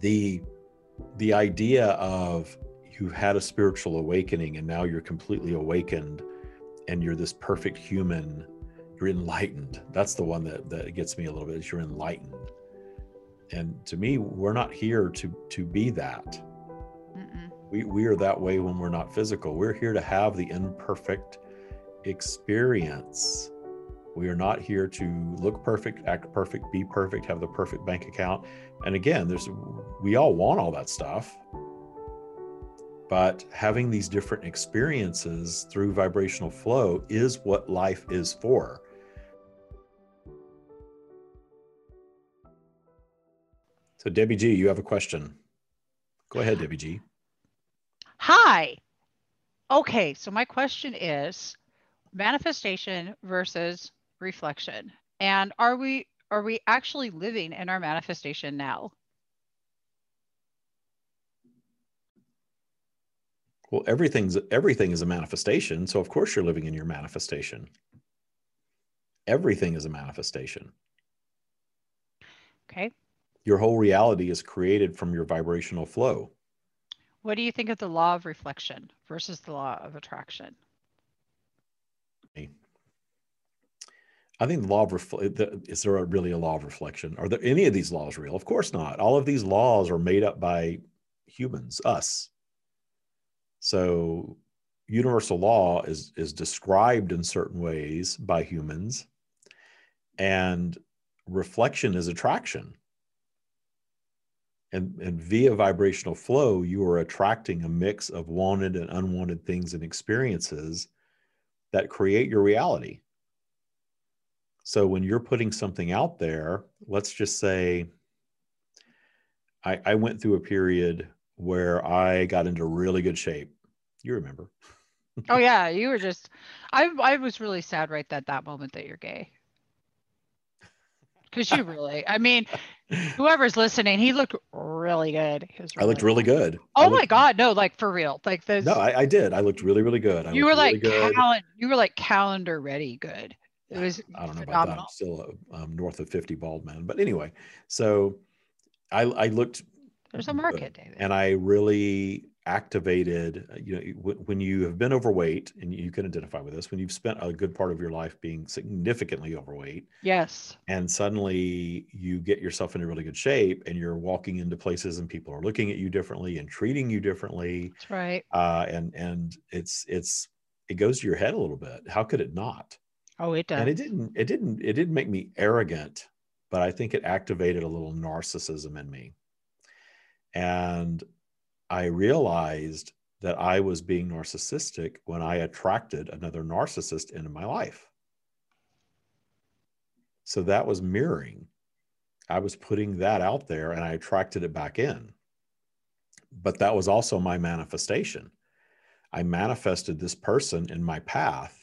the the idea of you've had a spiritual awakening and now you're completely awakened and you're this perfect human you're enlightened. That's the one that that gets me a little bit is you're enlightened. And to me we're not here to to be that. Mm-mm. we we are that way when we're not physical. We're here to have the imperfect experience we are not here to look perfect act perfect be perfect have the perfect bank account and again there's we all want all that stuff but having these different experiences through vibrational flow is what life is for So, Debbie G, you have a question. Go ahead, Debbie G. Hi. Okay, so my question is manifestation versus reflection. And are we are we actually living in our manifestation now? Well, everything's everything is a manifestation, so of course you're living in your manifestation. Everything is a manifestation. Okay your whole reality is created from your vibrational flow. What do you think of the law of reflection versus the law of attraction? I think the law of reflection is there really a law of reflection? Are there any of these laws real? Of course not. All of these laws are made up by humans, us. So universal law is is described in certain ways by humans and reflection is attraction and, and via vibrational flow you are attracting a mix of wanted and unwanted things and experiences that create your reality so when you're putting something out there let's just say i, I went through a period where i got into really good shape you remember oh yeah you were just i i was really sad right at that moment that you're gay because you really i mean whoever's listening, he looked really good. Really I looked really good. Oh looked, my god, no, like for real, like this. No, I, I did. I looked really, really good. I you were like really cal- you were like calendar ready good. It was. I don't know phenomenal. about that. I'm still um, north of 50 bald men, but anyway, so I I looked. There's a market, David. And I really activated uh, you know when you have been overweight and you can identify with this when you've spent a good part of your life being significantly overweight yes and suddenly you get yourself into really good shape and you're walking into places and people are looking at you differently and treating you differently that's right uh, and and it's it's it goes to your head a little bit how could it not oh it does and it didn't it didn't it didn't make me arrogant but i think it activated a little narcissism in me and I realized that I was being narcissistic when I attracted another narcissist into my life. So that was mirroring. I was putting that out there and I attracted it back in. But that was also my manifestation. I manifested this person in my path.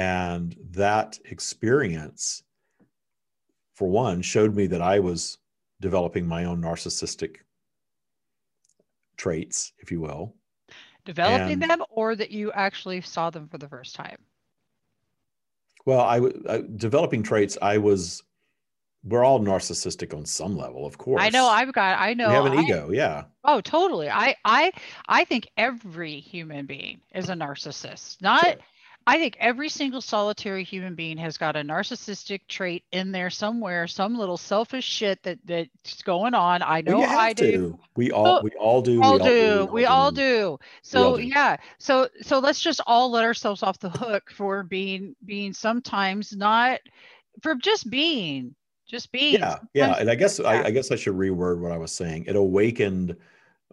And that experience, for one, showed me that I was developing my own narcissistic traits, if you will. Developing and, them or that you actually saw them for the first time? Well, I, I developing traits, I was we're all narcissistic on some level, of course. I know I've got I know we have an I, ego, yeah. Oh, totally. I I I think every human being is a narcissist. Not sure. I think every single solitary human being has got a narcissistic trait in there somewhere, some little selfish shit that that's going on. I know I to. do. We all we all do. All we all do. We all do. So all do. yeah. So so let's just all let ourselves off the hook for being being sometimes not for just being just being. Yeah, yeah. And I guess yeah. I, I guess I should reword what I was saying. It awakened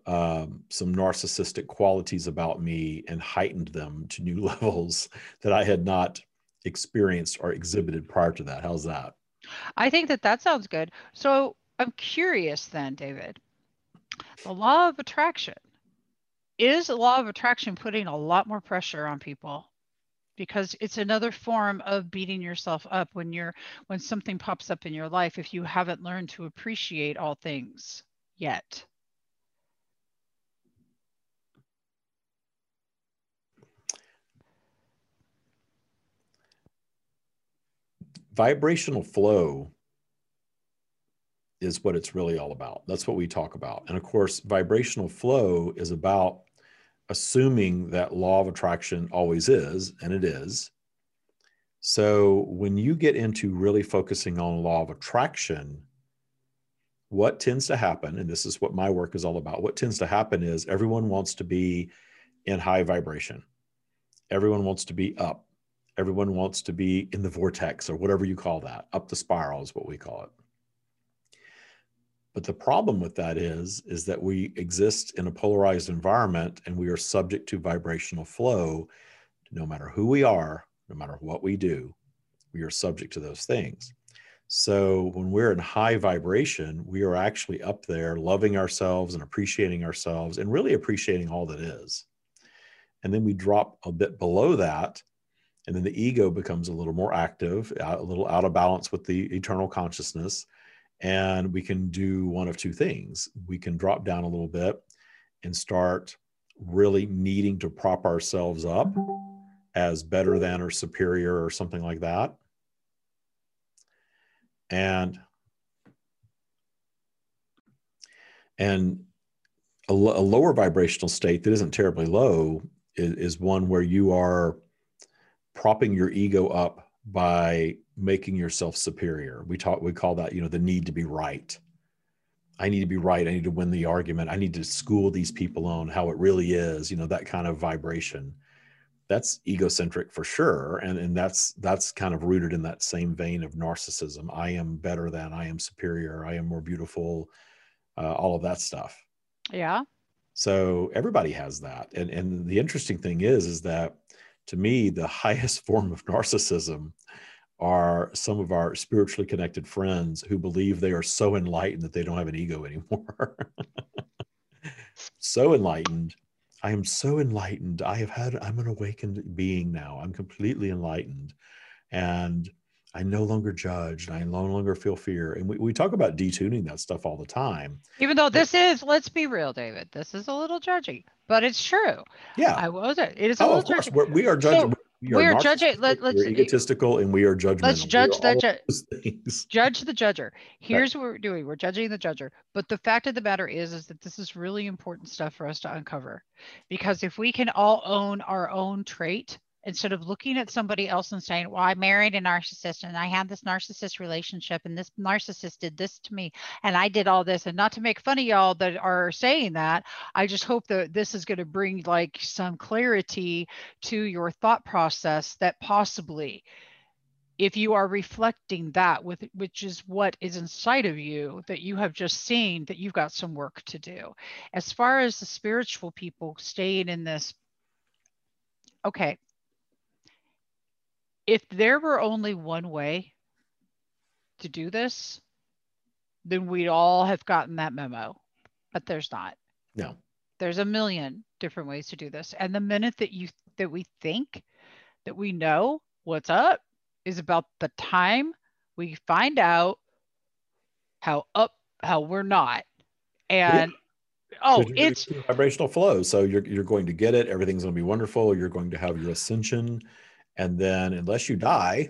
um, some narcissistic qualities about me and heightened them to new levels that I had not experienced or exhibited prior to that. How's that? I think that that sounds good. So I'm curious then, David. The law of attraction is the law of attraction putting a lot more pressure on people because it's another form of beating yourself up when you're when something pops up in your life if you haven't learned to appreciate all things yet. Vibrational flow is what it's really all about. That's what we talk about. And of course, vibrational flow is about assuming that law of attraction always is, and it is. So when you get into really focusing on law of attraction, what tends to happen, and this is what my work is all about, what tends to happen is everyone wants to be in high vibration. Everyone wants to be up. Everyone wants to be in the vortex or whatever you call that. Up the spiral is what we call it. But the problem with that is, is that we exist in a polarized environment and we are subject to vibrational flow. No matter who we are, no matter what we do, we are subject to those things. So when we're in high vibration, we are actually up there loving ourselves and appreciating ourselves and really appreciating all that is. And then we drop a bit below that. And then the ego becomes a little more active, uh, a little out of balance with the eternal consciousness and we can do one of two things. We can drop down a little bit and start really needing to prop ourselves up as better than or superior or something like that. And and a, a lower vibrational state that isn't terribly low is, is one where you are propping your ego up by making yourself superior. We talk we call that, you know, the need to be right. I need to be right. I need to win the argument. I need to school these people on how it really is, you know, that kind of vibration. That's egocentric for sure. And, and that's that's kind of rooted in that same vein of narcissism. I am better than, I am superior, I am more beautiful, uh, all of that stuff. Yeah. So everybody has that. And and the interesting thing is, is that to me, the highest form of narcissism are some of our spiritually connected friends who believe they are so enlightened that they don't have an ego anymore. so enlightened. I am so enlightened. I have had, I'm an awakened being now. I'm completely enlightened. And I no longer judge and I no longer feel fear. And we, we talk about detuning that stuff all the time. Even though this is, let's be real, David, this is a little judgy, but it's true. Yeah. I was it. It is a oh, little of course. Judgy. We're, we are judging. So, we are, we are judging. Let, us egotistical and we are judgmental. Let's judge the ju- judge the judger. Here's right. what we're doing. We're judging the judger. But the fact of the matter is, is that this is really important stuff for us to uncover, because if we can all own our own trait instead of looking at somebody else and saying, Well, I married a narcissist and I had this narcissist relationship and this narcissist did this to me and I did all this. And not to make fun of y'all that are saying that, I just hope that this is going to bring like some clarity to your thought process that possibly if you are reflecting that with which is what is inside of you that you have just seen that you've got some work to do as far as the spiritual people staying in this okay if there were only one way to do this, then we'd all have gotten that memo. But there's not. No. There's a million different ways to do this. And the minute that you that we think that we know what's up is about the time we find out how up how we're not. And oh, it's vibrational flow. So you're you're going to get it. Everything's going to be wonderful. You're going to have your ascension and then, unless you die,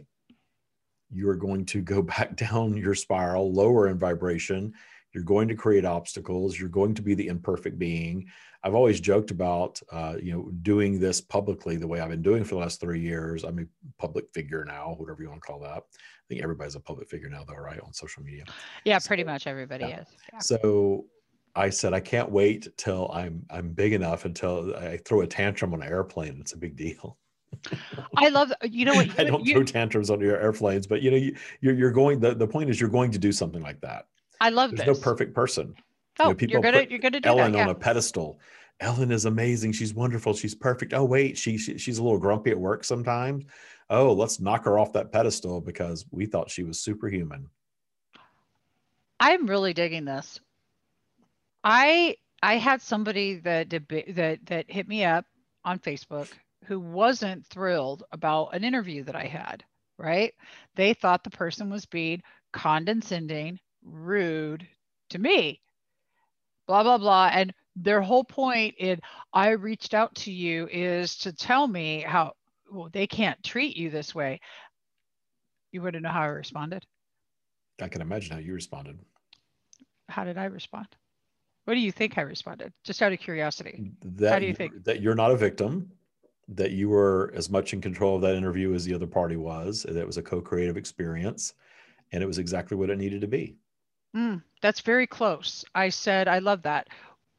you are going to go back down your spiral, lower in vibration. You're going to create obstacles. You're going to be the imperfect being. I've always joked about, uh, you know, doing this publicly the way I've been doing for the last three years. I'm a public figure now, whatever you want to call that. I think everybody's a public figure now, though, right, on social media. Yeah, so, pretty much everybody yeah. is. Yeah. So I said I can't wait till I'm I'm big enough until I throw a tantrum on an airplane. It's a big deal. I love you know what I don't you, throw tantrums on your airplanes, but you know you, you're you're going. The, the point is you're going to do something like that. I love There's this. no perfect person. Oh, you know, people you're gonna you're gonna do Ellen that, yeah. on a pedestal. Ellen is amazing. She's wonderful. She's perfect. Oh wait, she, she she's a little grumpy at work sometimes. Oh, let's knock her off that pedestal because we thought she was superhuman. I'm really digging this. I I had somebody that did, that that hit me up on Facebook who wasn't thrilled about an interview that I had, right? They thought the person was being condescending, rude to me, blah, blah, blah. And their whole point in I reached out to you is to tell me how well, they can't treat you this way. You wouldn't know how I responded. I can imagine how you responded. how did I respond? What do you think I responded? Just out of curiosity. That how do you you- think? that you're not a victim, that you were as much in control of that interview as the other party was, that it was a co-creative experience, and it was exactly what it needed to be. Mm, that's very close. I said, I love that.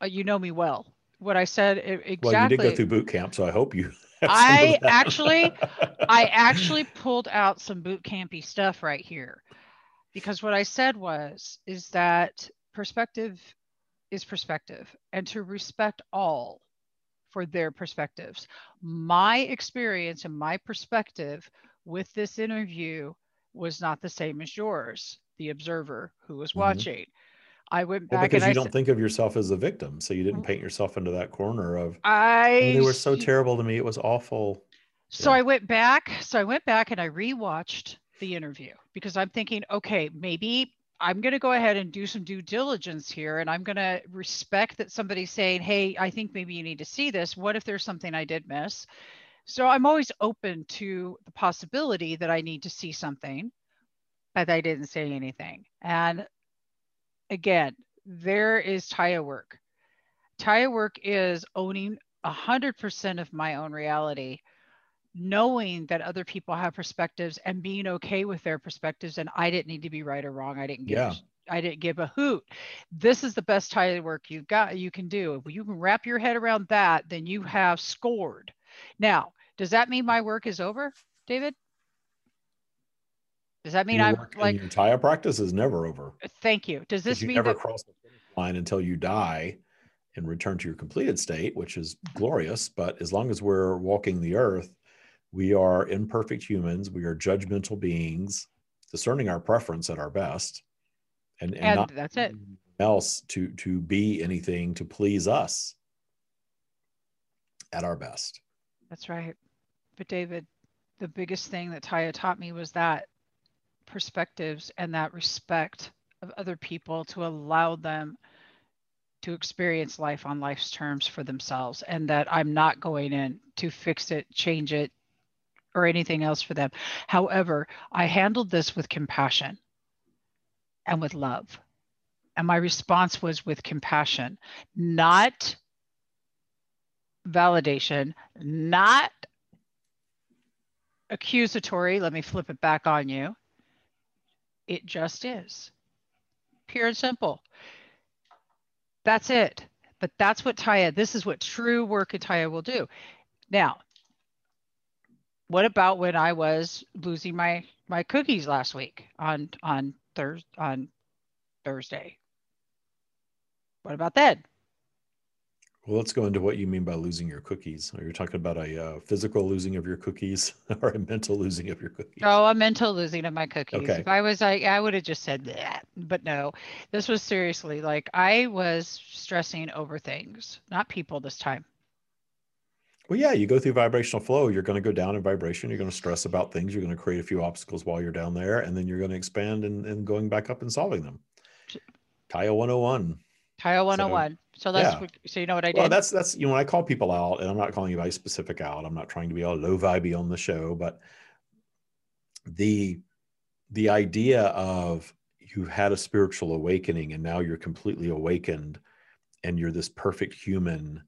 Uh, you know me well. What I said e- exactly. Well, you did go through boot camp, so I hope you. have some of I actually- I actually pulled out some boot campy stuff right here because what I said was is that perspective is perspective and to respect all for their perspectives. My experience and my perspective with this interview was not the same as yours, the observer who was Mhm. watching. I went back Well, because you I don't said, think of yourself as a victim, so you didn't paint yourself into that corner of I oh, they were so terrible to me. It was awful. So Yeah. I went back. So I went back and I rewatched the interview because I'm thinking, okay, maybe I'm going to go ahead and do some due diligence here and I'm going to respect that somebody's saying, hey, I think maybe you need to see this. What if there's something I did miss? So I'm always open to the possibility that I need to see something, but I didn't say anything. And again, there is Tya work. Tya work is owning 100% of my own reality knowing that other people have perspectives and being okay with their perspectives and i didn't need to be right or wrong i didn't give Yeah. a, i didn't give a hoot this is the best Tya work you've got you can do if you can wrap your head around that then you have scored now does that mean my work is over david does that mean Your i'm like your entire practice is never over. thank you does this mean you mean never that cross the finish line until you die and return to your completed state, which is glorious. But as long as we're walking the earth, we are imperfect humans. We are judgmental beings, discerning our preference at our best, and, and, and not that's it else to to be anything to please us at our best. That's right. But David, the biggest thing that Tya taught me was that perspectives and that respect of other people to allow them to experience life on life's terms for themselves and that I'm not going in to fix it, change it, or anything else for them. However, I handled this with compassion and with love. And my response was with compassion, not validation, not accusatory. Let me flip it back on you. It just is pure and simple. That's it. But that's what Tya, this is what true work Tya will do. Now, what about when I was losing my my cookies last week on on Thursday on Thursday? What about then? Well, let's go into what you mean by losing your cookies. Are you talking about a uh, physical losing of your cookies or a mental losing of your cookies? Oh, a mental losing of my cookies. Okay. If I was like, I would have just said that, but no, this was seriously like I was stressing over things, not people this time. Well, yeah, you go through vibrational flow. You're going to go down in vibration. You're going to stress about things. You're going to create a few obstacles while you're down there, and then you're going to expand and, and going back up and solving them. Tya 101. Tya 101. So, that's yeah. what, so you know what I did? Well, that's that's you know when I call people out, and I'm not calling anybody specific out. I'm not trying to be all low vibey on the show, but the the idea of you had a spiritual awakening and now you're completely awakened and you're this perfect human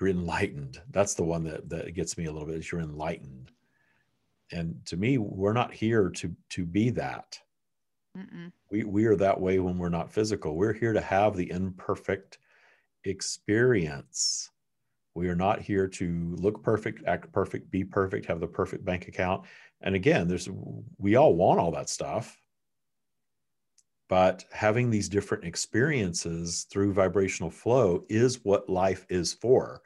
you're enlightened. That's the one that that gets me a little bit is you're enlightened. And to me we're not here to to be that. Mm-mm. we we are that way when we're not physical. We're here to have the imperfect experience. We are not here to look perfect act perfect be perfect have the perfect bank account. And again there's we all want all that stuff but having these different experiences through vibrational flow is what life is for.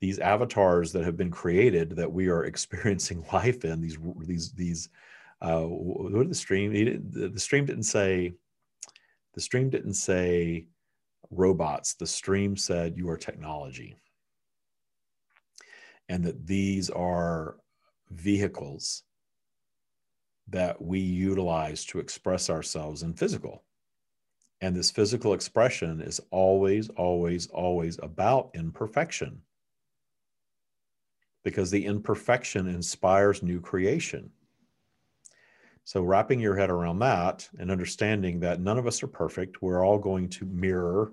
These avatars that have been created that we are experiencing life in these these these uh what did the stream the, stream didn't say the stream didn't say robots. The stream said you are technology. And that these are vehicles that we utilize to express ourselves in physical. And this physical expression is always always always about imperfection. Because the imperfection inspires new creation. So wrapping your head around that and understanding that none of us are perfect, we're all going to mirror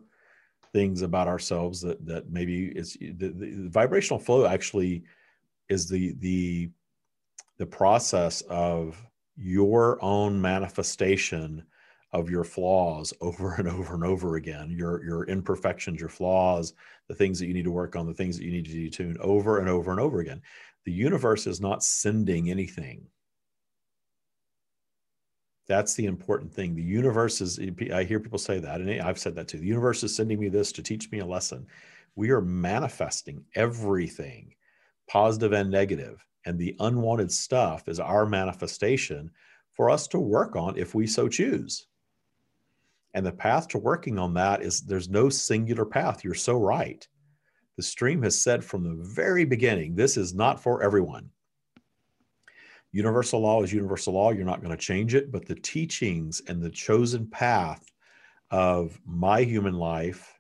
things about ourselves that that maybe is the, the, the vibrational flow actually is the the the process of your own manifestation of your flaws over and over and over again your your imperfections your flaws the things that you need to work on the things that you need to detune over and over and over again the universe is not sending anything that's the important thing. The universe is, I hear people say that, and I've said that too. The universe is sending me this to teach me a lesson. We are manifesting everything, positive and negative, and the unwanted stuff is our manifestation for us to work on if we so choose. And the path to working on that is there's no singular path. You're so right. The stream has said from the very beginning this is not for everyone. Universal law is universal law. You're not going to change it. But the teachings and the chosen path of my human life,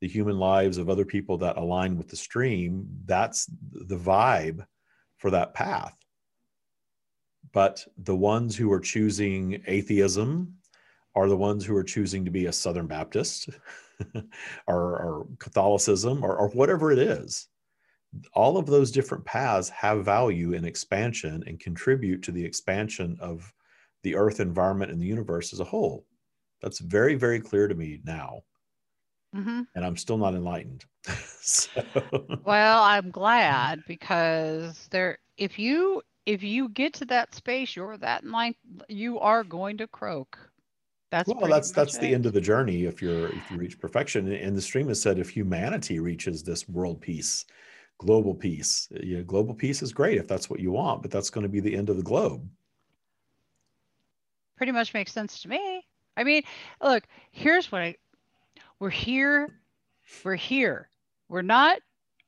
the human lives of other people that align with the stream, that's the vibe for that path. But the ones who are choosing atheism are the ones who are choosing to be a Southern Baptist or, or, Catholicism or, or whatever it is. All of those different paths have value and expansion and contribute to the expansion of the earth environment and the universe as a whole. That's very very clear to me now mm-hmm. and i'm still not enlightened so. well i'm glad because there if you if you get to that space you're that enlightened you are going to croak that's well that's that's it. the end of the journey if you're if you reach perfection and the stream has said if humanity reaches this world peace global peace. You know, global peace is great if that's what you want, but that's going to be the end of the globe. Pretty much makes sense to me. I mean, look, here's what I we're here, we're here. We're not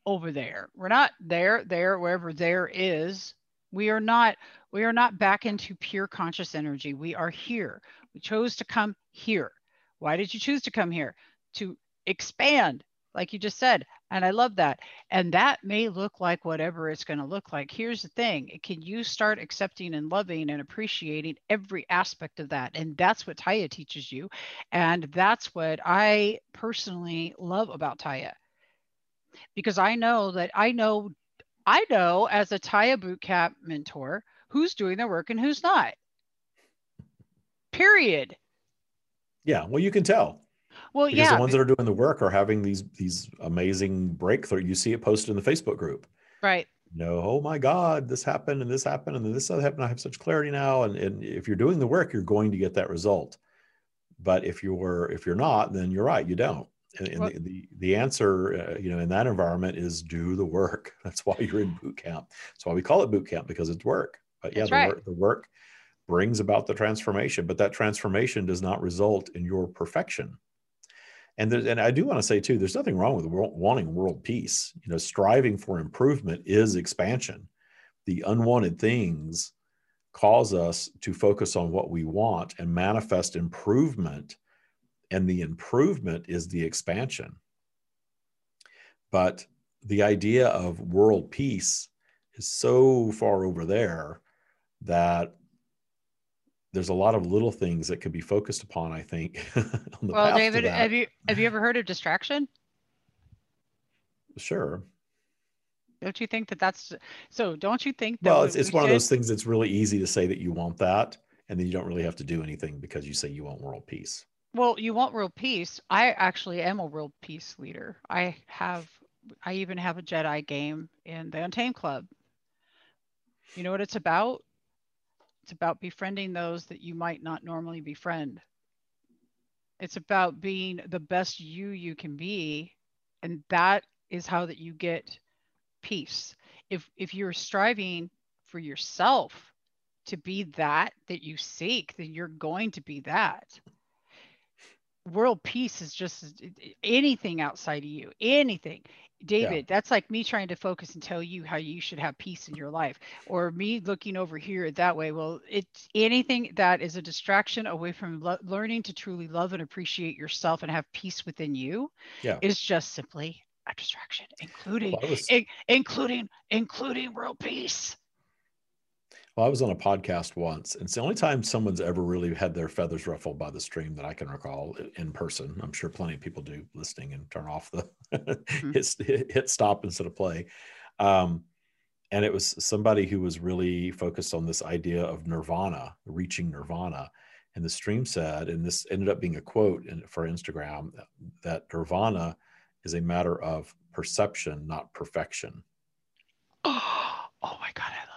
over there. We're not there, there, wherever there is. We are not, we are not back into pure conscious energy. We are here. We chose to come here. Why did you choose to come here? To expand, like you just said, and I love that. And that may look like whatever it's going to look like. Here's the thing can you start accepting and loving and appreciating every aspect of that? And that's what Tya teaches you. And that's what I personally love about Tya. Because I know that I know, I know as a Tya bootcamp mentor who's doing the work and who's not. Period. Yeah. Well, you can tell. Well, because yeah, the ones that are doing the work are having these these amazing breakthrough. You see it posted in the Facebook group. Right. You know, oh my God, this happened and this happened and this happened. I have such clarity now. And, and if you're doing the work, you're going to get that result. But if you're if you're not, then you're right, you don't. And, and well, the, the, the answer, uh, you know, in that environment is do the work. That's why you're in boot camp. That's why we call it boot camp because it's work. But yeah, the, right. work, the work brings about the transformation, but that transformation does not result in your perfection and and I do want to say too, there's nothing wrong with wanting world peace. You know, striving for improvement is expansion. The unwanted things cause us to focus on what we want and manifest improvement, and the improvement is the expansion. But the idea of world peace is so far over there that there's a lot of little things that could be focused upon i think well david have you have you ever heard of distraction? Sure. Don't you think that that's so don't you think that well it's, it's we one should... of those things that's really easy to say that you want that and then you don't really have to do anything because you say you want world peace. Well you want world peace. I actually am a world peace leader. I have i even have a jedi game in the untamed club. You know what it's about it's about befriending those that you might not normally befriend. It's about being the best you you can be. And that is how that you get peace. If if you're striving for yourself to be that that you seek, then you're going to be that. World peace is just anything outside of you, anything. David, yeah. that's like me trying to focus and tell you how you should have peace in your life, or me looking over here that way. Well, it's anything that is a distraction away from lo- learning to truly love and appreciate yourself and have peace within you yeah. is just simply a distraction, including well, was, including including world peace. Well, I was on a podcast once, and it's the only time someone's ever really had their feathers ruffled by the stream that I can recall in person. I'm sure plenty of people do listening and turn off the mm-hmm. hit, hit stop instead of play. Um, and it was somebody who was really focused on this idea of nirvana, reaching nirvana. And the stream said, and this ended up being a quote in, for Instagram, that nirvana is a matter of perception, not perfection. Oh, my God, I love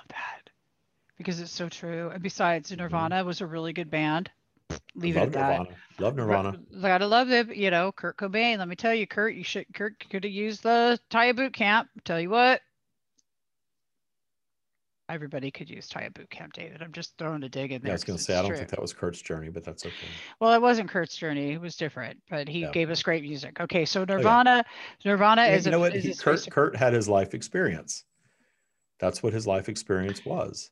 because it's so true. And besides, mm-hmm. Nirvana mm-hmm. was a really good band. Leave love it at Nirvana. that. Love Nirvana. Gotta love it. You know, Kurt Cobain. Let me tell you, Kurt, you should. Kurt could have used the Tya boot camp. Tell you what, everybody could use Tya boot camp, David. I'm just throwing a dig in there. Yeah, I was to say, I don't true. think that was Kurt's journey, but that's okay. Well, it wasn't Kurt's journey. It was different, but he yeah. gave us great music. Okay, so Nirvana, oh, yeah. Nirvana is. You know a, what? He, Kurt, Kurt had his life experience. That's what his life experience was.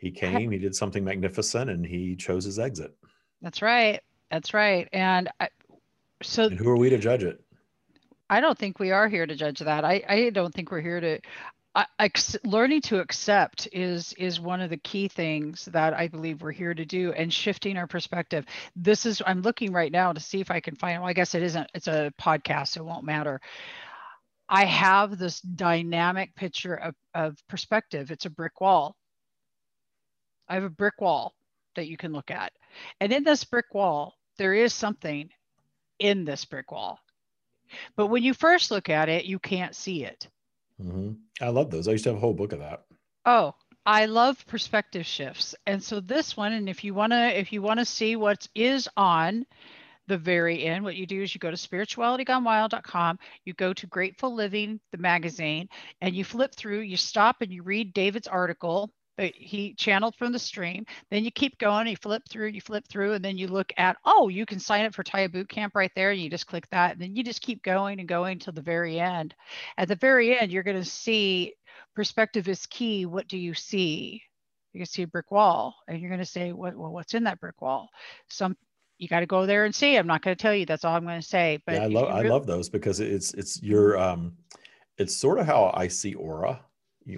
He came, he did something magnificent, and he chose his exit. That's right. That's right. And I, so, and who are we to judge it? I don't think we are here to judge that. I, I don't think we're here to. I, learning to accept is is one of the key things that I believe we're here to do, and shifting our perspective. This is I'm looking right now to see if I can find. Well, I guess it isn't. It's a podcast, so it won't matter. I have this dynamic picture of, of perspective. It's a brick wall. I have a brick wall that you can look at, and in this brick wall, there is something in this brick wall. But when you first look at it, you can't see it Mm-hmm. I love those. I used to have a whole book of that. Oh, I love perspective shifts. And so this one, and if you want to, if you want to see what is on the very end, what you do is you go to spiritualitygonewild.com, you go to Grateful Living, the magazine, and you flip through, you stop and you read David's article he channeled from the stream. Then you keep going, you flip through, you flip through, and then you look at, oh, you can sign up for Tya Boot Camp right there. And you just click that. And then you just keep going and going till the very end. At the very end, you're going to see perspective is key. What do you see? You can see a brick wall, and you're going to say, what, well, what's in that brick wall? Some you got to go there and see. I'm not going to tell you. That's all I'm going to say. But yeah, I love really- I love those because it's it's your um, it's sort of how I see aura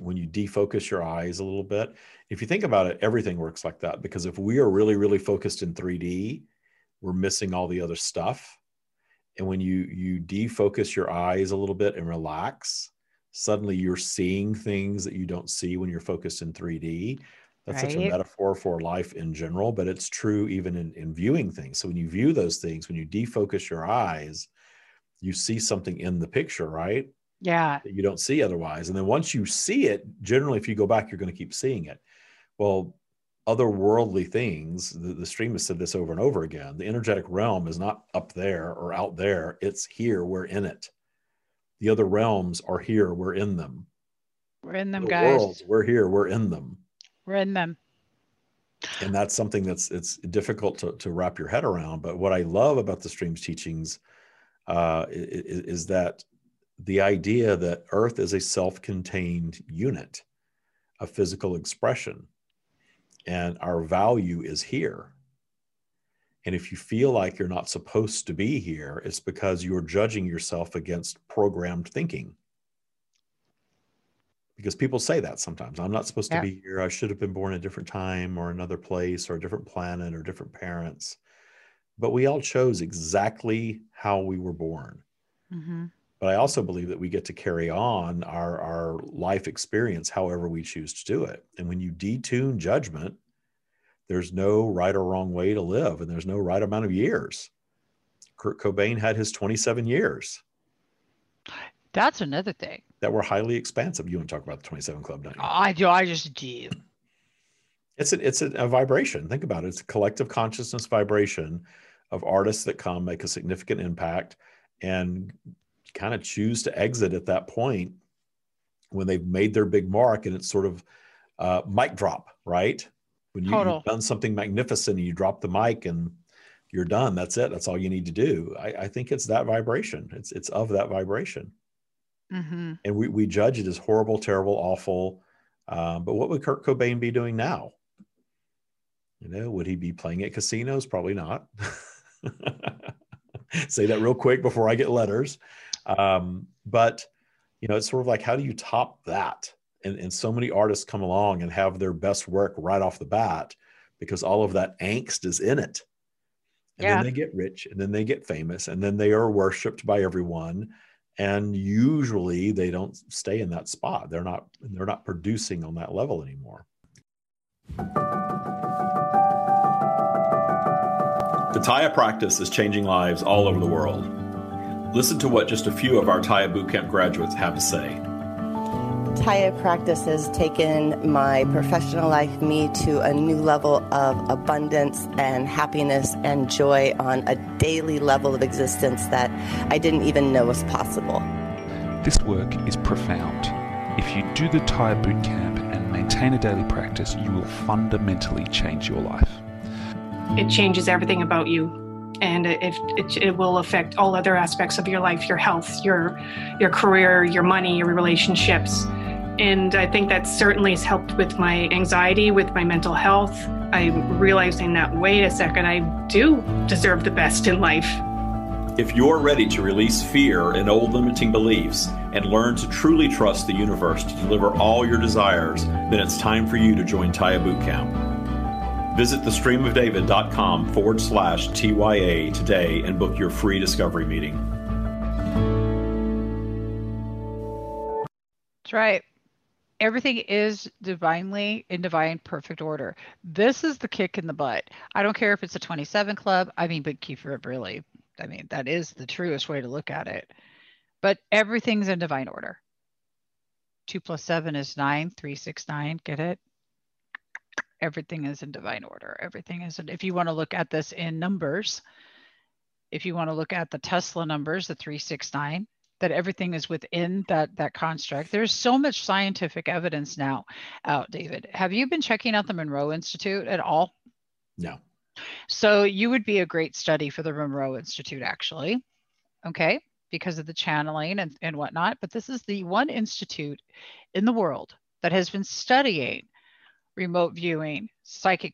when you defocus your eyes a little bit if you think about it everything works like that because if we are really really focused in 3d we're missing all the other stuff. And when you you defocus your eyes a little bit and relax suddenly you're seeing things that you don't see when you're focused in 3d that's right. such a metaphor for life in general but it's true even in, in viewing things. So when you view those things when you defocus your eyes you see something in the picture right yeah. that you don't see otherwise. And then once you see it generally if you go back you're going to keep seeing it. Well otherworldly things the, the stream has said this over and over again the energetic realm is not up there or out there. It's here we're in it. The other realms are here we're in them. We're in them the guys. worlds, we're here we're in them. We're in them. And that's something that's it's difficult to, to wrap your head around. But what i love about the stream's teachings uh, is, is that the idea that Earth is a self contained unit, a physical expression, and our value is here. And if you feel like you're not supposed to be here, it's because you're judging yourself against programmed thinking. Because people say that sometimes I'm not supposed yeah. to be here. I should have been born a different time or another place or a different planet or different parents. But we all chose exactly how we were born. Mm-hmm but I also believe that we get to carry on our, our life experience however we choose to do it. And when you detune judgment, there's no right or wrong way to live, and there's no right amount of years. Kurt Cobain had his 27 years. That's another thing that were highly expansive. You want to talk about the 27 Club, don't you? I do. I just do. It's a, it's a, a vibration. Think about it. It's a collective consciousness vibration of artists that come make a significant impact and kind of choose to exit at that point when they've made their big mark and it's sort of uh, mic drop, right? When you, have done something magnificent and you drop the mic and you're done. That's it. That's all you need to do. I, I think it's that vibration. It's it's of that vibration. Mm-hmm. And we, we judge it as horrible, terrible, awful. Um, but what would Kurt Cobain be doing now? You know, would he be playing at casinos? Probably not. Say that real quick before I get letters. Um, but you know, it's sort of like how do you top that? and, and so many artists come along and have their best work right off the bat because all of that angst is in it and yeah. then they get rich and then they get famous and then they are worshiped by everyone and usually they don't stay in that spot they're not they're not producing on that level anymore the Tya practice is changing lives all over the world. Listen to what just a few of our Tya Bootcamp graduates have to say. Tya practice has taken my professional life, me, to a new level of abundance and happiness and joy on a daily level of existence that I didn't even know was possible. This work is profound. If you do the Tya Bootcamp and maintain a daily practice, you will fundamentally change your life it changes everything about you and it, it, it, will affect all other aspects of your life your health your your career your money your relationships. And i think that certainly has helped with my anxiety with my mental health. I'm realizing that wait a second i do deserve the best in life. If you're ready to release fear and old limiting beliefs and learn to truly trust the universe to deliver all your desires then it's time for you to join Tya bootcamp Visit thestreamofdavid.com forward slash TYA today and book your free discovery meeting. That's right. Everything is divinely in divine perfect order. This is the kick in the butt. I don't care if it's a 27 club. I mean, but Kiefer, really, I mean, that is the truest way to look at it. But everything's in divine order. Two plus seven is nine, three, six, nine. Get it? Everything is in divine order. Everything is, in, if you want to look at this in numbers, if you want to look at the Tesla numbers, the 369, that everything is within that that construct. There's so much scientific evidence now out, David. Have you been checking out the Monroe Institute at all? No. So you would be a great study for the Monroe Institute, actually. Okay, because of the channeling and, and whatnot. But this is the one institute in the world that has been studying remote viewing, psychic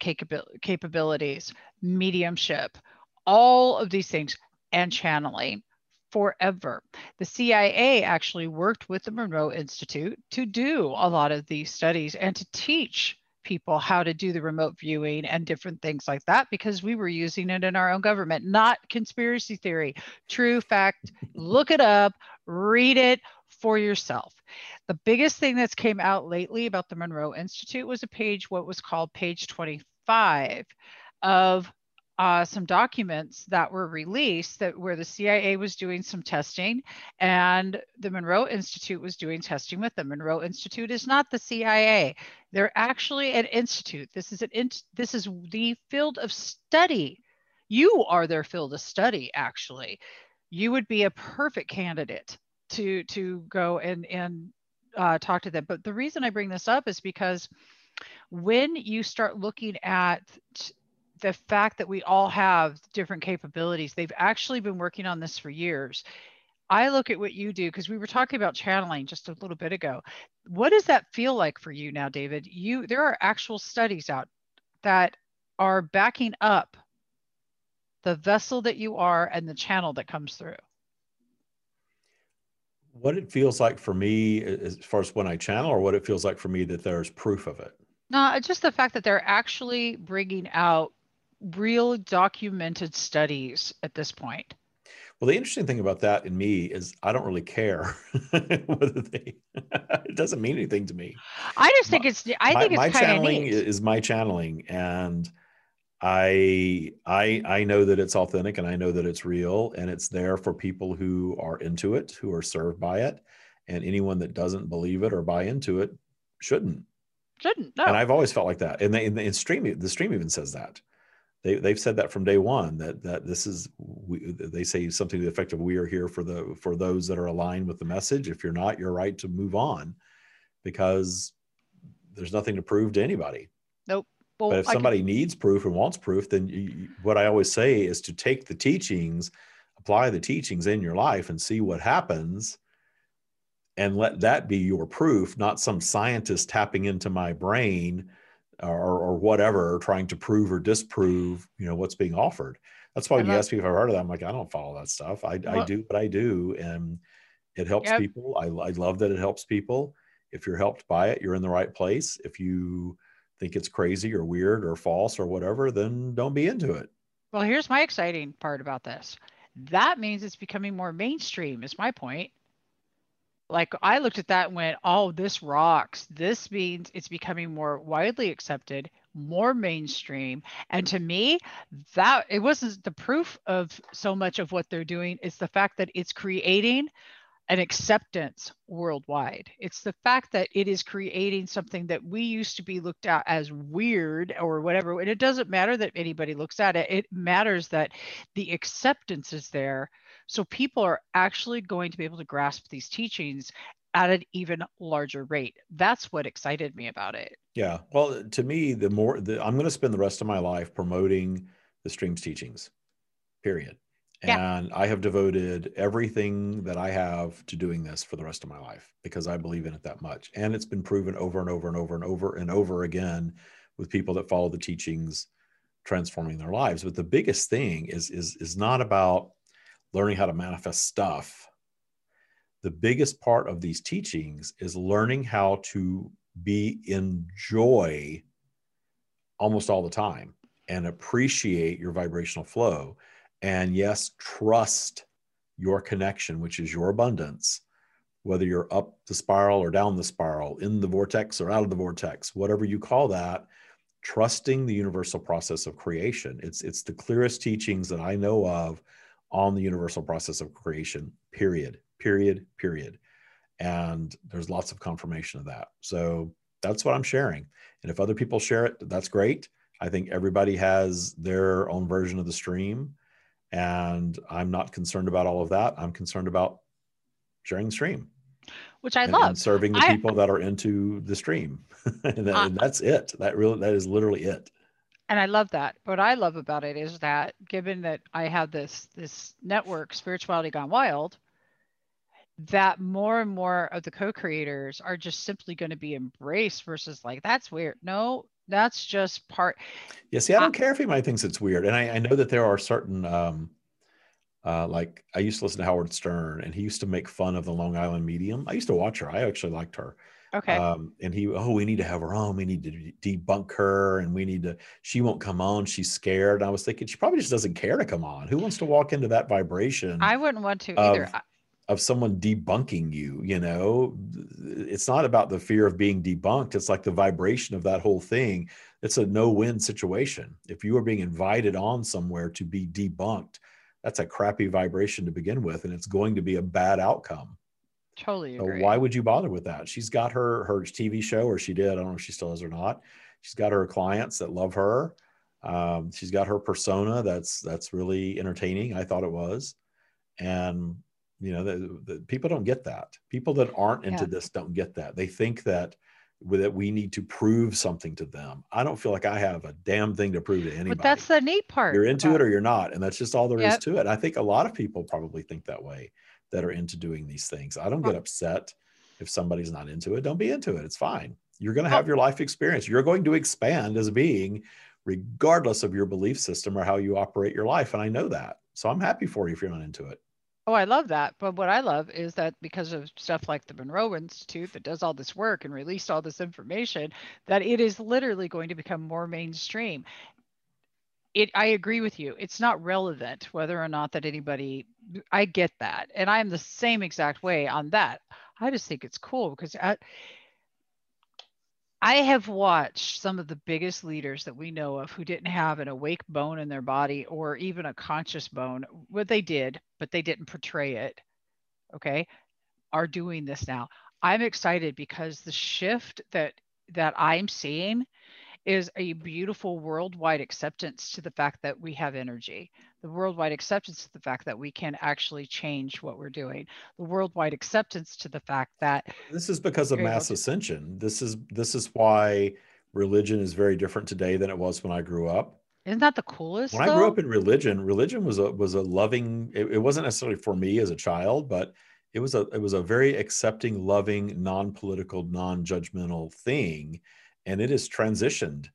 capabilities, mediumship, all of these things, and channeling forever. The CIA actually worked with the Monroe Institute to do a lot of these studies and to teach people how to do the remote viewing and different things like that because we were using it in our own government, not conspiracy theory. True fact, look it up, read it for yourself. The biggest thing that's came out lately about the Monroe Institute was a page, what was called page 25 of uh, some documents that were released that where the CIA was doing some testing and the Monroe Institute was doing testing with them. Monroe Institute is not the CIA. They're actually an institute. This is an in, this is the field of study. You are their field of study actually. You would be a perfect candidate to to go and and uh, talk to them. But the reason I bring this up is because when you start looking at the fact that we all have different capabilities, they've actually been working on this for years. I look at what you do because we were talking about channeling just a little bit ago. What does that feel like for you now, David? You there are actual studies out that are backing up the vessel that you are and the channel that comes through what it feels like for me as far as when I channel, or what it feels like for me that there's proof of it. No, just the fact that they're actually bringing out real documented studies at this point. Well, the interesting thing about that in me is I don't really care whether they. it doesn't mean anything to me. I just think my, it's. I think my, it's my channeling neat. is my channeling, and I I I know that it's authentic and I know that it's real and it's there for people who are into it, who are served by it, and anyone that doesn't believe it or buy into it shouldn't. Shouldn't. No. And I've always felt like that. And they, in the stream, the stream even says that. They they've said that from day one that that this is we, they say something to the effect of we are here for the for those that are aligned with the message. If you're not, you're right to move on, because there's nothing to prove to anybody. Well, but if somebody can... needs proof and wants proof, then you, what I always say is to take the teachings, apply the teachings in your life, and see what happens, and let that be your proof, not some scientist tapping into my brain or, or whatever, trying to prove or disprove, you know, what's being offered. That's why when you ask me if I've heard of that, I'm like, I don't follow that stuff. I, well, I do, but I do, and it helps yep. people. I, I love that it helps people If you're helped by it, you're in the right place. If you think it's crazy or weird or false or whatever, then don't be into it. Well, here's my exciting part about this. That means it's becoming more mainstream, is my point. Like I looked at that and went, oh, this rocks. This means it's becoming more widely accepted, more mainstream. And to me, that it wasn't the proof of so much of what they're doing, it's the fact that it's creating an acceptance worldwide. It's the fact that it is creating something that we used to be looked at as weird or whatever. And it doesn't matter that anybody looks at it, it matters that the acceptance is there. So people are actually going to be able to grasp these teachings at an even larger rate. That's what excited me about it. Yeah. Well, to me, the more the, I'm going to spend the rest of my life promoting the streams teachings, period. Yeah. And I have devoted everything that I have to doing this for the rest of my life because I believe in it that much. And it's been proven over and over and over and over and over again with people that follow the teachings transforming their lives. But the biggest thing is is is not about learning how to manifest stuff. The biggest part of these teachings is learning how to be in joy almost all the time and appreciate your vibrational flow and yes, trust your connection, which is your abundance, whether you're up the spiral or down the spiral, in the vortex or out of the vortex, whatever you call that, trusting the universal process of creation. It's, it's the clearest teachings that I know of on the universal process of creation, period, period, period. And there's lots of confirmation of that. So that's what I'm sharing. And if other people share it, that's great. I think everybody has their own version of the stream. And I'm not concerned about all of that. I'm concerned about sharing the stream. Which I and, love. And serving the I, people that are into the stream. and, that, uh, and that's it. That really, that is literally it. And I love that. What I love about it is that given that I have this this network, Spirituality Gone Wild, that more and more of the co-creators are just simply going to be embraced versus like that's weird no that's just part. Yeah, see, I don't I, care if anybody thinks it's weird, and I, I know that there are certain, um, uh, like I used to listen to Howard Stern, and he used to make fun of the Long Island medium. I used to watch her. I actually liked her. Okay. Um, and he, oh, we need to have her on. We need to debunk her, and we need to. She won't come on. She's scared. And I was thinking she probably just doesn't care to come on. Who wants to walk into that vibration? I wouldn't want to either. Of, of someone debunking you you know? It's not about the fear of being debunked it's like the vibration of that whole thing. It's a no-win situation. If you are being invited on somewhere to be debunked that's a crappy vibration to begin with and it's going to be a bad outcome. Totally agree. So why would you bother with that? She's got her her tv show or she did i don't know if she still has or not. She's got her clients that love her. Um, she's got her persona that's that's really entertaining i thought it was. And you know the, the, people don't get that. People that aren't into yeah. this don't get that. They think that that we need to prove something to them. I don't feel like i have a damn thing to prove to anybody. but that's the neat part you're into it or you're not and that's just all there yep. is to it. I think a lot of people probably think that way that are into doing these things. I don't get upset if somebody's not into it. Don't be into it. It's fine. You're going to have your life experience. You're going to expand as a being regardless of your belief system or how you operate your life and i know that. So i'm happy for you if you're not into it Oh, I love that. But what I love is that because of stuff like the Monroe Institute that does all this work and released all this information, that it is literally going to become more mainstream. It, I agree with you. It's not relevant whether or not that anybody, I get that. And I'm the same exact way on that. I just think it's cool because I, I have watched some of the biggest leaders that we know of who didn't have an awake bone in their body or even a conscious bone. What they did, but they didn't portray it, okay, are doing this now. I'm excited because the shift that that I'm seeing is a beautiful worldwide acceptance to the fact that we have energy. The worldwide acceptance to the fact that we can actually change what we're doing. The worldwide acceptance to the fact that this is because of mass ascension. This is this is why religion is very different today than it was when i grew up. Isn't that the coolest when though? i grew up in religion religion was a was a loving it, it wasn't necessarily for me as a child but it was a it was a very accepting loving non-political non-judgmental thing and it has transitioned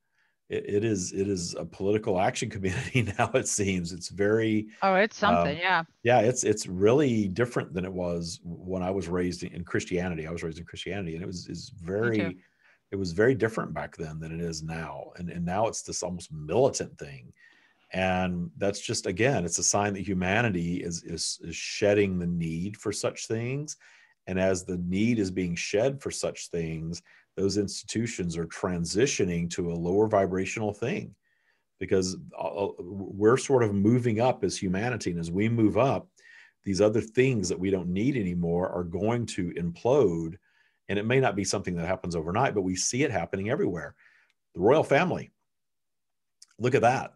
it, it is it is a political action community now. It seems it's very Oh, it's something. Um, yeah. yeah it's it's really different than it was when i was raised in christianity i was raised in christianity and it was is very it was very different back then than it is now and and now it's this almost militant thing and that's just again it's a sign that humanity is is, is shedding the need for such things and as the need is being shed for such things those institutions are transitioning to a lower vibrational thing because uh, uh, we're sort of moving up as humanity. And as we move up, these other things that we don't need anymore are going to implode. And it may not be something that happens overnight, but we see it happening everywhere. The royal family, look at that.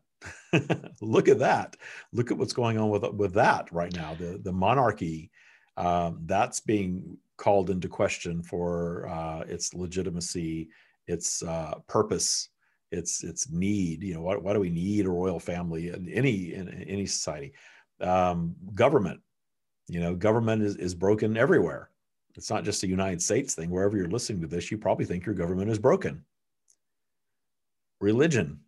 look at that. Look at what's going on with, with that right now. The, the monarchy, um, that's being called into question for uh, its legitimacy, its uh, purpose, its its need. You know, why, why do we need a royal family in any in, any society? Um, government, you know, government is, is broken everywhere. It's not just a United States thing. Wherever you're listening to this, you probably think your government is broken. Religion,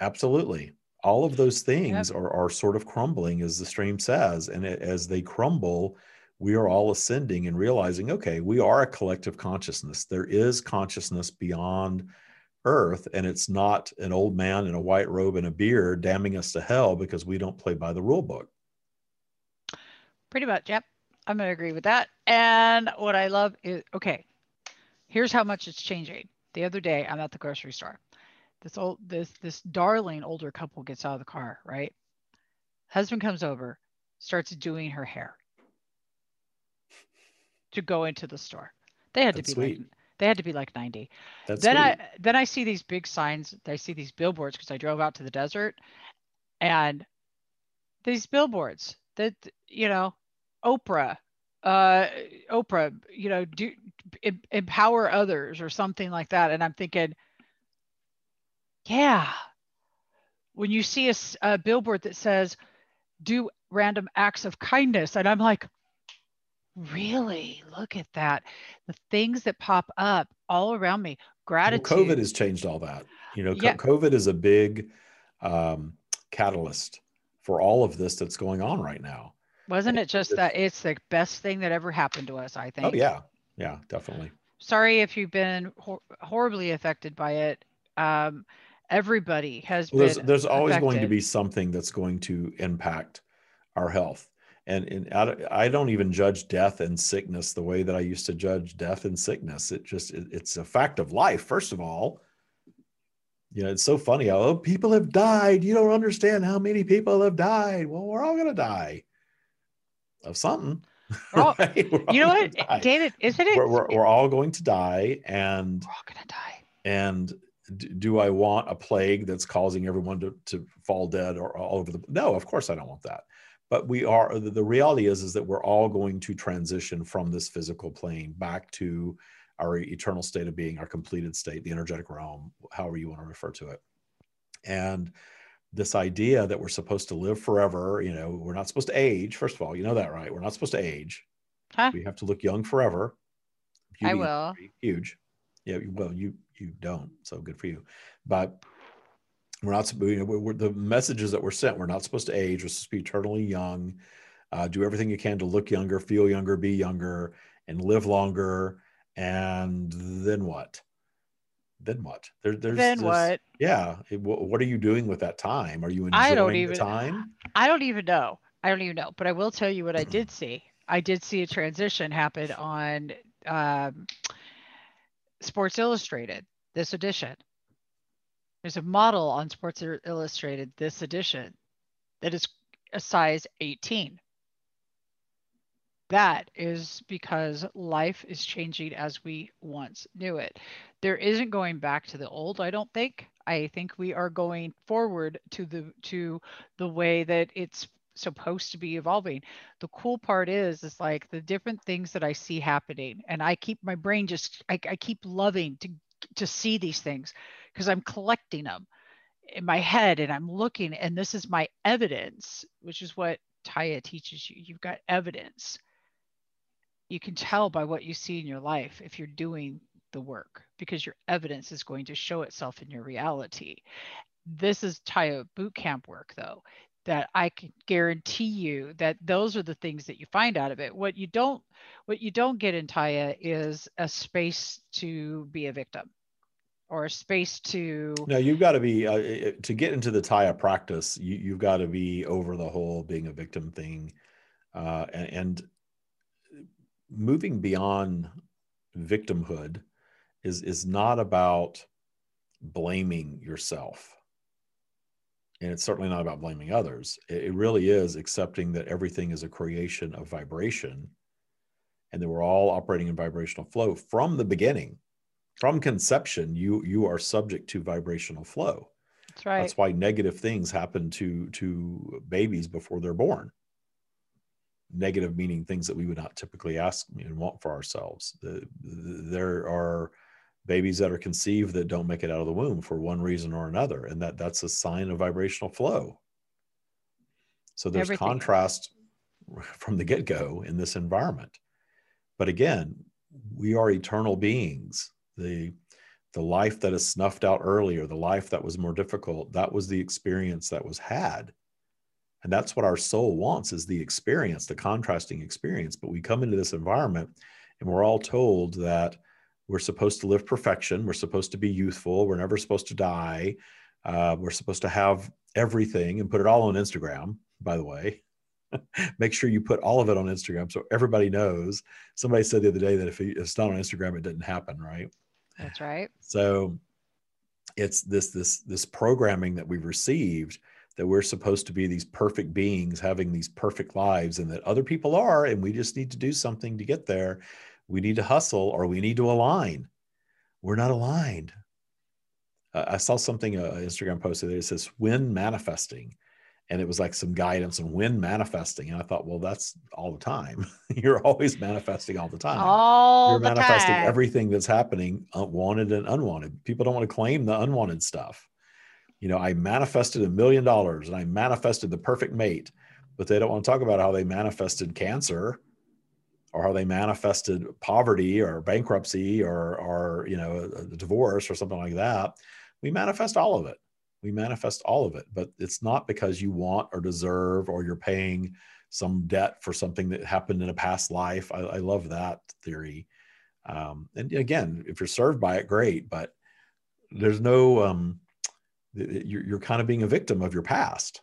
absolutely. All of those things yep. are, are sort of crumbling, as the stream says. And as they crumble, we are all ascending and realizing, okay, we are a collective consciousness. There is consciousness beyond earth, and it's not an old man in a white robe and a beard damning us to hell because we don't play by the rule book. Pretty much, yep. I'm going to agree with that. And what I love is okay, here's how much it's changing. The other day, I'm at the grocery store. This old this this darling older couple gets out of the car, right? Husband comes over, starts doing her hair to go into the store. They had That's to be sweet. like they had to be like 90. That's then sweet. I then I see these big signs, I see these billboards because I drove out to the desert and these billboards that you know, Oprah, uh Oprah, you know, do empower others or something like that. And I'm thinking, yeah. When you see a, a billboard that says do random acts of kindness and I'm like, Really? Look at that. The things that pop up all around me. Gratitude. Well, COVID has changed all that. You know, yeah. COVID is a big um, catalyst for all of this that's going on right now. Wasn't it just that it's the best thing that ever happened to us? I oh, think. Oh yeah, yeah, definitely. Sorry if you've been hor- horribly affected by it. Um, everybody has well, there's, there's always affected. going to be something that's going to impact our health and, and I don't even judge death and sickness the way that I used to judge death and sickness. It just it, it's a fact of life. First of all, you know, it's so funny. Oh, people have died. You don't understand how many people have died. Well, we're all gonna die of something. All, right? You know what, David? Isn't it? We're, we're, we're, all going to die, and we're all gonna die. And do I want a plague that's causing everyone to, to fall dead or all over the? No, of course I don't want that but we are the reality is is that we're all going to transition from this physical plane back to our eternal state of being our completed state the energetic realm however you want to refer to it. And this idea that we're supposed to live forever you know we're not supposed to age first of all you know that right? We're not supposed to age. Huh? we have to look young forever. Beauty i will. huge. Yeah well you you don't so good for you. But we're not you know, we're, the messages that were sent we're not supposed to age we're supposed to be eternally young uh, do everything you can to look younger feel younger be younger and live longer. And then what? Then what? There, there's then what? yeah what are you doing with that time? Are you enjoying I don't even, the time? I don't even know. I don't even know. But i will tell you what i did see. I did see a transition happen on um, sports illustrated this edition there's a model on Sports Illustrated this edition that is a size 18. That is because life is changing as we once knew it. There isn't going back to the old, I don't think. I think we are going forward to the to the way that it's supposed to be evolving. The cool part is is like the different things that I see happening and I keep my brain just I, I keep loving to to see these things because I'm collecting them in my head and I'm looking, and this is my evidence, which is what Tya teaches you. You've got evidence. You can tell by what you see in your life if you're doing the work because your evidence is going to show itself in your reality. This is Tya boot camp work though that I can guarantee you that those are the things that you find out of it. What you don't what you don't get in Tya is a space to be a victim or space to no you've got to be uh, to get into the Tya practice you, you've got to be over the whole being a victim thing. Uh, and, and moving beyond victimhood is is not about blaming yourself. And it's certainly not about blaming others. It, it really is accepting that everything is a creation of vibration and that we're all operating in vibrational flow from the beginning from conception you you are subject to vibrational flow. That's right. That's why negative things happen to to babies before they're born. Negative meaning things that we would not typically ask and want for ourselves. The, the, there are babies that are conceived that don't make it out of the womb for one reason or another and that that's a sign of vibrational flow. So there's Everything. contrast from the get-go in this environment. But again we are eternal beings the the life that is snuffed out earlier the life that was more difficult that was the experience that was had. And that's what our soul wants is the experience the contrasting experience. But we come into this environment and we're all told that we're supposed to live perfection. We're supposed to be youthful. We're never supposed to die. Uh, we're supposed to have everything and put it all on instagram by the way. Make sure you put all of it on instagram so everybody knows. Somebody said the other day that if it's not on instagram it didn't happen right that's right. So it's this this this programming that we've received that we're supposed to be these perfect beings having these perfect lives and that other people are and we just need to do something to get there. We need to hustle or we need to align. We're not aligned. Uh, i saw something uh, instagram posted that says when manifesting and it was like some guidance on when manifesting. And i thought well that's all the time. You're always manifesting all the time. All you're manifesting time. everything that's happening uh, wanted and unwanted. People don't want to claim the unwanted stuff. You know i manifested a million dollars and i manifested the perfect mate but they don't want to talk about how they manifested cancer or how they manifested poverty or bankruptcy or or you know a, a divorce or something like that. We manifest all of it we manifest all of it but it's not because you want or deserve or you're paying some debt for something that happened in a past life. I, I love that theory. Um, and again if you're served by it great but there's no um, you're, you're kind of being a victim of your past.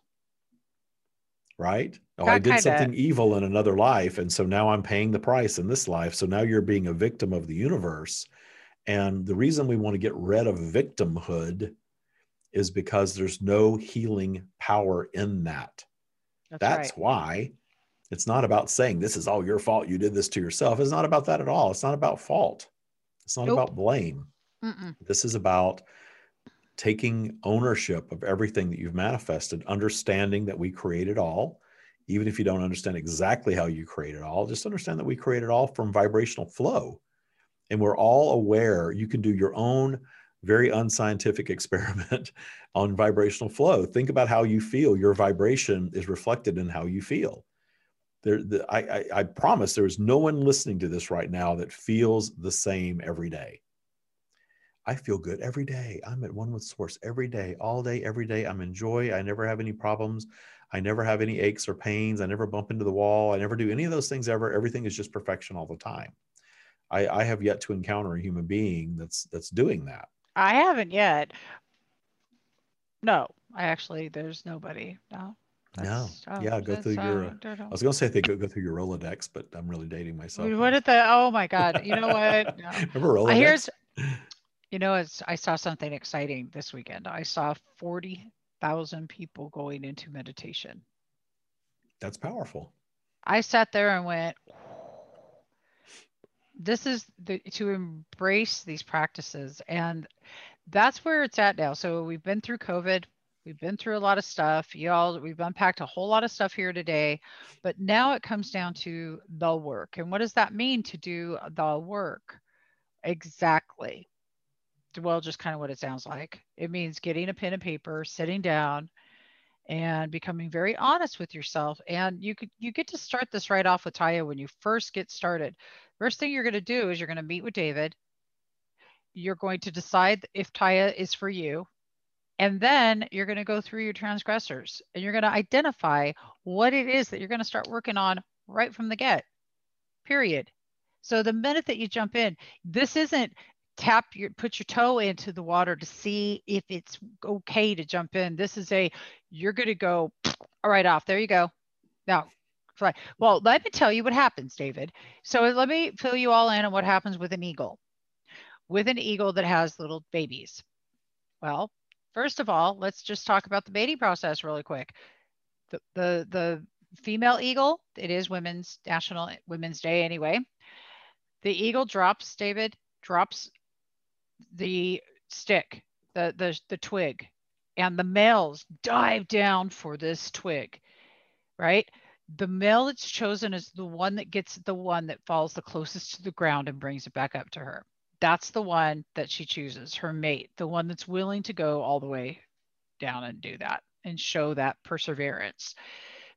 Right? Oh i did something evil in another life and so now i'm paying the price in this life. So now you're being a victim of the universe. And the reason we want to get rid of victimhood is because there's no healing power in that. That's, That's right. why it's not about saying this is all your fault. You did this to yourself. It's not about that at all. It's not about fault. It's not nope. about blame. Mm-mm. This is about taking ownership of everything that you've manifested, understanding that we create it all. Even if you don't understand exactly how you create it all, just understand that we create it all from vibrational flow. And we're all aware you can do your own very unscientific experiment on vibrational flow. Think about how you feel. Your vibration is reflected in how you feel. There, the, I, I, I promise there is no one listening to this right now that feels the same every day. I feel good every day. I'm at one with source every day, all day, every day. I'm in joy. I never have any problems. I never have any aches or pains. I never bump into the wall. I never do any of those things ever. Everything is just perfection all the time. I, I have yet to encounter a human being that's that's doing that. I haven't yet. No, I actually, there's nobody. No. No. Oh, yeah, go through your. Uh, I was gonna say they go go through your Rolodex, but I'm really dating myself. What did the? Oh my God! You know what? No. Remember Rolodex? Here's. You know, it's. I saw something exciting this weekend. I saw forty thousand people going into meditation. That's powerful. I sat there and went, this is the, to embrace these practices and that's where it's at now. So we've been through covid we've been through a lot of stuff y'all we've unpacked a whole lot of stuff here today but now it comes down to the work. And what does that mean to do the work? Exactly. Well just kind of what it sounds like. It means getting a pen and paper sitting down and becoming very honest with yourself and you could you get to start this right off with Tya when you first get started First thing you're going to do is you're going to meet with David you're going to decide if Tya is for you. And then you're going to go through your transgressors and you're going to identify what it is that you're going to start working on right from the get, period. So the minute that you jump in, this isn't tap your put your toe into the water to see if it's okay to jump in. This is a you're going to go all right off. There you go. Now fly. Well, let me tell you what happens, David. So let me fill you all in on what happens with an eagle. With an eagle that has little babies. Well, first of all, let's just talk about the mating process really quick. The the the female eagle, it is Women's National Women's Day anyway. The eagle drops, David, drops the stick, the, the, the twig, and the males dive down for this twig, right? The male that's chosen is the one that gets the one that falls the closest to the ground and brings it back up to her. That's the one that she chooses, her mate, the one that's willing to go all the way down and do that and show that perseverance.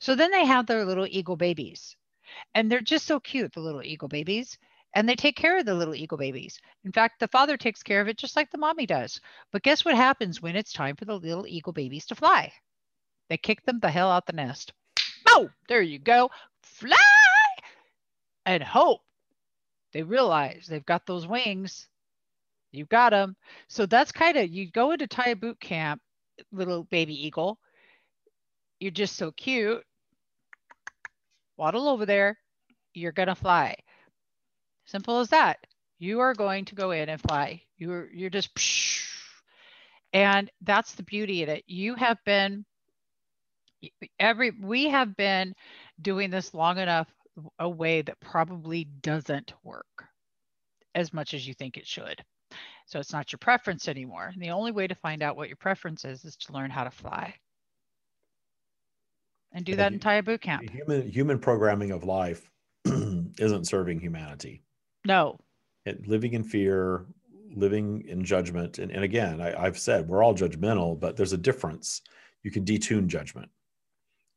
So then they have their little eagle babies. And they're just so cute, the little eagle babies and they take care of the little eagle babies. In fact, the father takes care of it just like the mommy does. But guess what happens when it's time for the little eagle babies to fly? They kick them the hell out the nest. Oh, there you go. Fly and hope. They realize they've got those wings. You've got them. So that's kind of, you go into Tya boot camp, little baby eagle. You're just so cute. Waddle over there. You're going to fly. Simple as that. You are going to go in and fly. You're you're just psh, and that's the beauty of it. You have been every we have been doing this long enough a way that probably doesn't work as much as you think it should. So it's not your preference anymore. And the only way to find out what your preference is is to learn how to fly. And do that entire boot camp. Human human programming of life isn't serving humanity. No. It, living in fear, living in judgment. And, and again, I, I've said we're all judgmental, but there's a difference. You can detune judgment.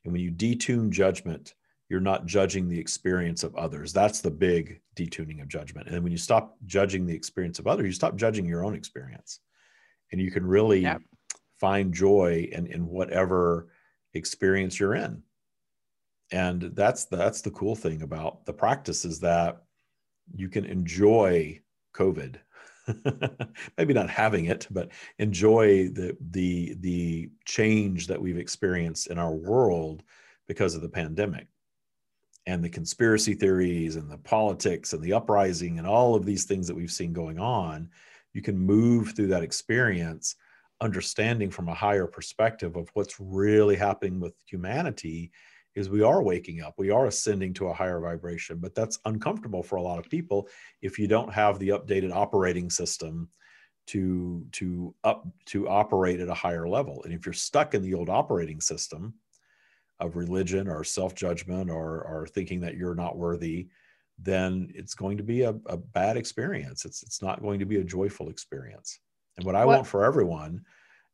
And when you detune judgment, you're not judging the experience of others. That's the big detuning of judgment. And when you stop judging the experience of others, you stop judging your own experience. And you can really yep. find joy in, in whatever experience you're in. And that's that's the cool thing about the practice is that you can enjoy COVID. Maybe not having it, but enjoy the the the change that we've experienced in our world because of the pandemic and the conspiracy theories and the politics and the uprising and all of these things that we've seen going on. You can move through that experience understanding from a higher perspective of what's really happening with humanity is we are waking up we are ascending to a higher vibration but that's uncomfortable for a lot of people if you don't have the updated operating system to to up to operate at a higher level and if you're stuck in the old operating system of religion or self-judgment or or thinking that you're not worthy then it's going to be a, a bad experience it's it's not going to be a joyful experience and what i what? want for everyone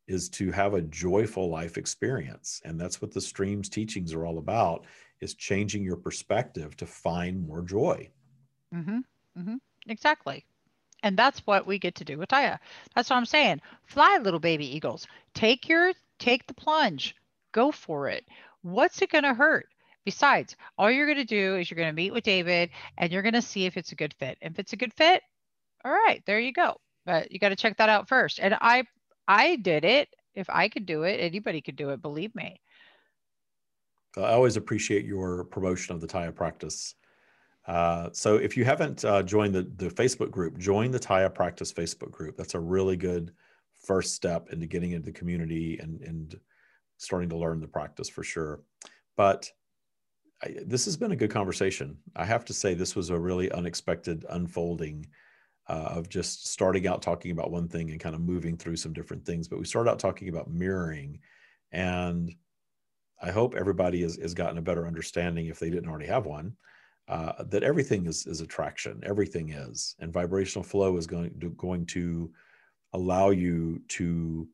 is to have a joyful life experience and that's what the streams teachings are all about is changing your perspective to find more joy. Mm-hmm. Mm-hmm. exactly. And that's what we get to do with Tya. That's what i'm saying. Fly little baby eagles. Take your take the plunge. Go for it. What's it going to hurt? Besides all you're going to do is you're going to meet with david and you're going to see if it's a good fit. If it's a good fit all right there you go. But you got to check that out first. And i I did it. If I could do it, anybody could do it. Believe me. I always appreciate your promotion of the Tya practice. Uh, so if you haven't uh, joined the, the Facebook group, join the Tya practice Facebook group. That's a really good first step into getting into the community and, and starting to learn the practice for sure. But I, this has been a good conversation. I have to say, this was a really unexpected unfolding uh, of just starting out talking about one thing and kind of moving through some different things. But we started out talking about mirroring, and I hope everybody has, has gotten a better understanding if they didn't already have one. Uh, that everything is, is attraction, everything is, and vibrational flow is going to, going to allow you to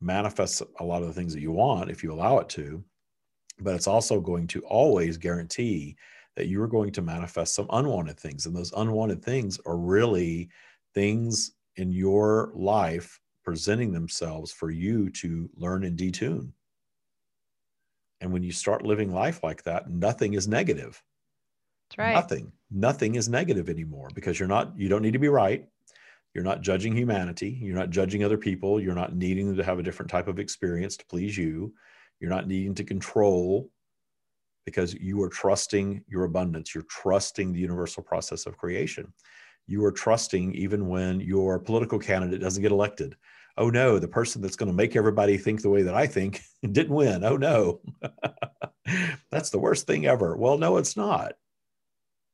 manifest a lot of the things that you want if you allow it to, but it's also going to always guarantee that you are going to manifest some unwanted things. And those unwanted things are really things in your life presenting themselves for you to learn and detune. And when you start living life like that, nothing is negative. That's right. Nothing. Nothing is negative anymore because you're not, you don't need to be right. You're not judging humanity. You're not judging other people. You're not needing them to have a different type of experience to please you. You're not needing to control because you are trusting your abundance. You're trusting the universal process of creation. You are trusting even when your political candidate doesn't get elected. Oh no, the person that's going to make everybody think the way that I think didn't win. Oh no. that's the worst thing ever. Well, no, it's not.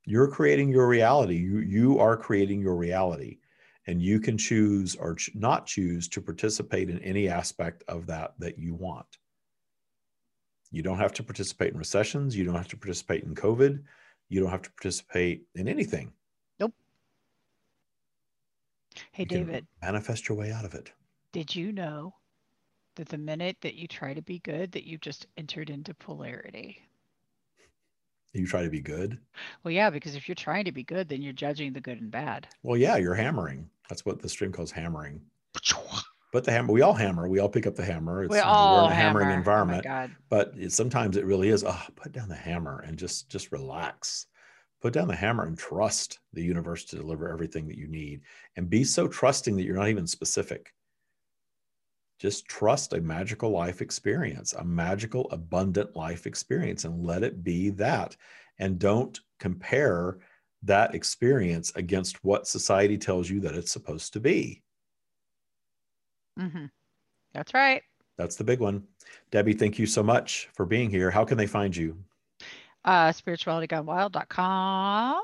You're creating your reality. You, you are creating your reality and you can choose or ch- not choose to participate in any aspect of that that you want. You don't have to participate in recessions. You don't have to participate in COVID. You don't have to participate in anything. Nope. Hey, You David, manifest your way out of it. did you know that the minute that you try to be good, that you just entered into polarity? You try to be good. Well, yeah, because if you're trying to be good, then you're judging the good and bad. Well, yeah, you're hammering. That's what the stream calls hammering. But the hammer, we all hammer. We all pick up the hammer. It's, we all we're in a hammering hammer. Oh environment. Oh but it, sometimes it really is oh put down the hammer and just just relax put down the hammer and trust the universe to deliver everything that you need and be so trusting that you're not even specific just trust a magical life experience a magical abundant life experience and let it be that and don't compare that experience against what society tells you that it's supposed to be hmm That's right. that's the big one debbie thank you so much for being here how can they find you Uh, spiritualitygonewild.com.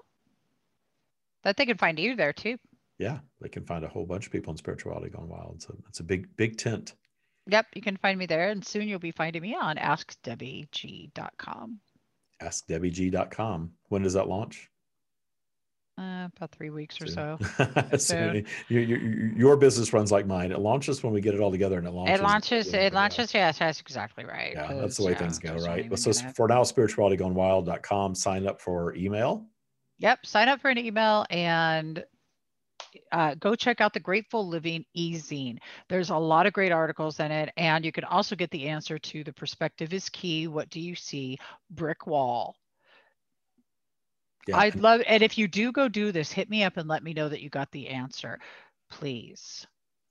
That they can find you there too. yeah, they can find a whole bunch of people in spirituality gone wild. So it's a big, big tent. Yep, you can find me there, and soon you'll be finding me on AskDebbieG.com. AskDebbieG.com. When does that launch? Uh, about three weeks or Soon. so. so your, your, your business runs like mine. It launches when we get it all together, and it launches. It launches. It launches. Yes, that's exactly right. Yeah, that's the way 'cause, things go, right? so for now, spiritualitygonewild.com. Sign up for email. Yep. Sign up for an email and uh, go check out the Grateful Living e-zine. There's a lot of great articles in it, and you can also get the answer to the perspective is key. What do you see? Brick wall. Yeah, I'd love, and if you do go do this, hit me up and let me know that you got the answer, please.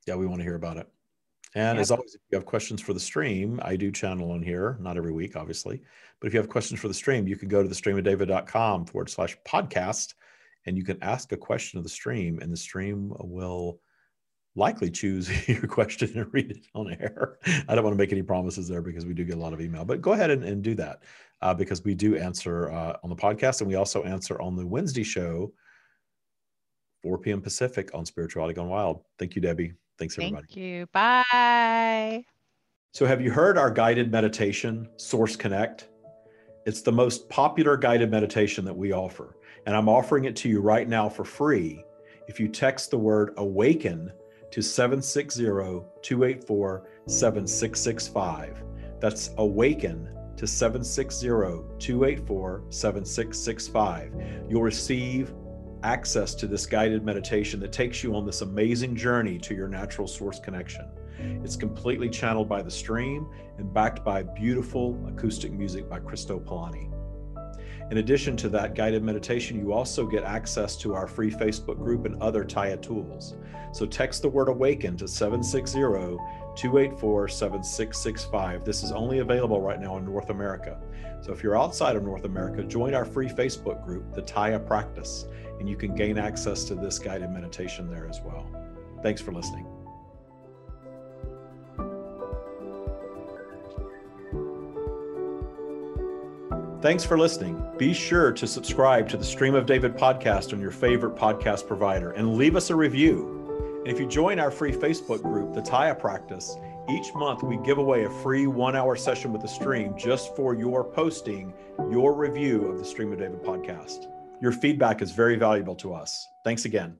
yeah, we want to hear about it. And as always, if you have questions for the stream, I do channel on here, not every week, obviously. But if you have questions for the stream, you can go to the streamofdavid.com forward slash podcast and you can ask a question of the stream, and the stream will likely choose your question and read it on air. I don't want to make any promises there because we do get a lot of email, but go ahead and, and do that uh, because we do answer uh, on the podcast and we also answer on the Wednesday show, 4 p.m. Pacific on Spirituality Gone Wild. Thank you, Debbie. Thanks, everybody. Thank you. Bye. So, have you heard our guided meditation, Source Connect? It's the most popular guided meditation that we offer. And I'm offering it to you right now for free if you text the word awaken to 760 284 7665. That's awaken to 760 284 7665. You'll receive access to this guided meditation that takes you on this amazing journey to your natural source connection. It's completely channeled by the stream and backed by beautiful acoustic music by Christo Polani. In addition to that guided meditation, you also get access to our free Facebook group and other Tya tools. So text the word awaken to 760 284 7665. This is only available right now in North America. So if you're outside of North America, join our free Facebook group, the Tya Practice, and you can gain access to this guided meditation there as well. Thanks for listening. Thanks for listening. Be sure to subscribe to the Stream of David podcast on your favorite podcast provider and leave us a review. And if you join our free Facebook group, the Tya Practice, each month we give away a free one hour session with the stream just for your posting your review of the Stream of David podcast. Your feedback is very valuable to us. Thanks again.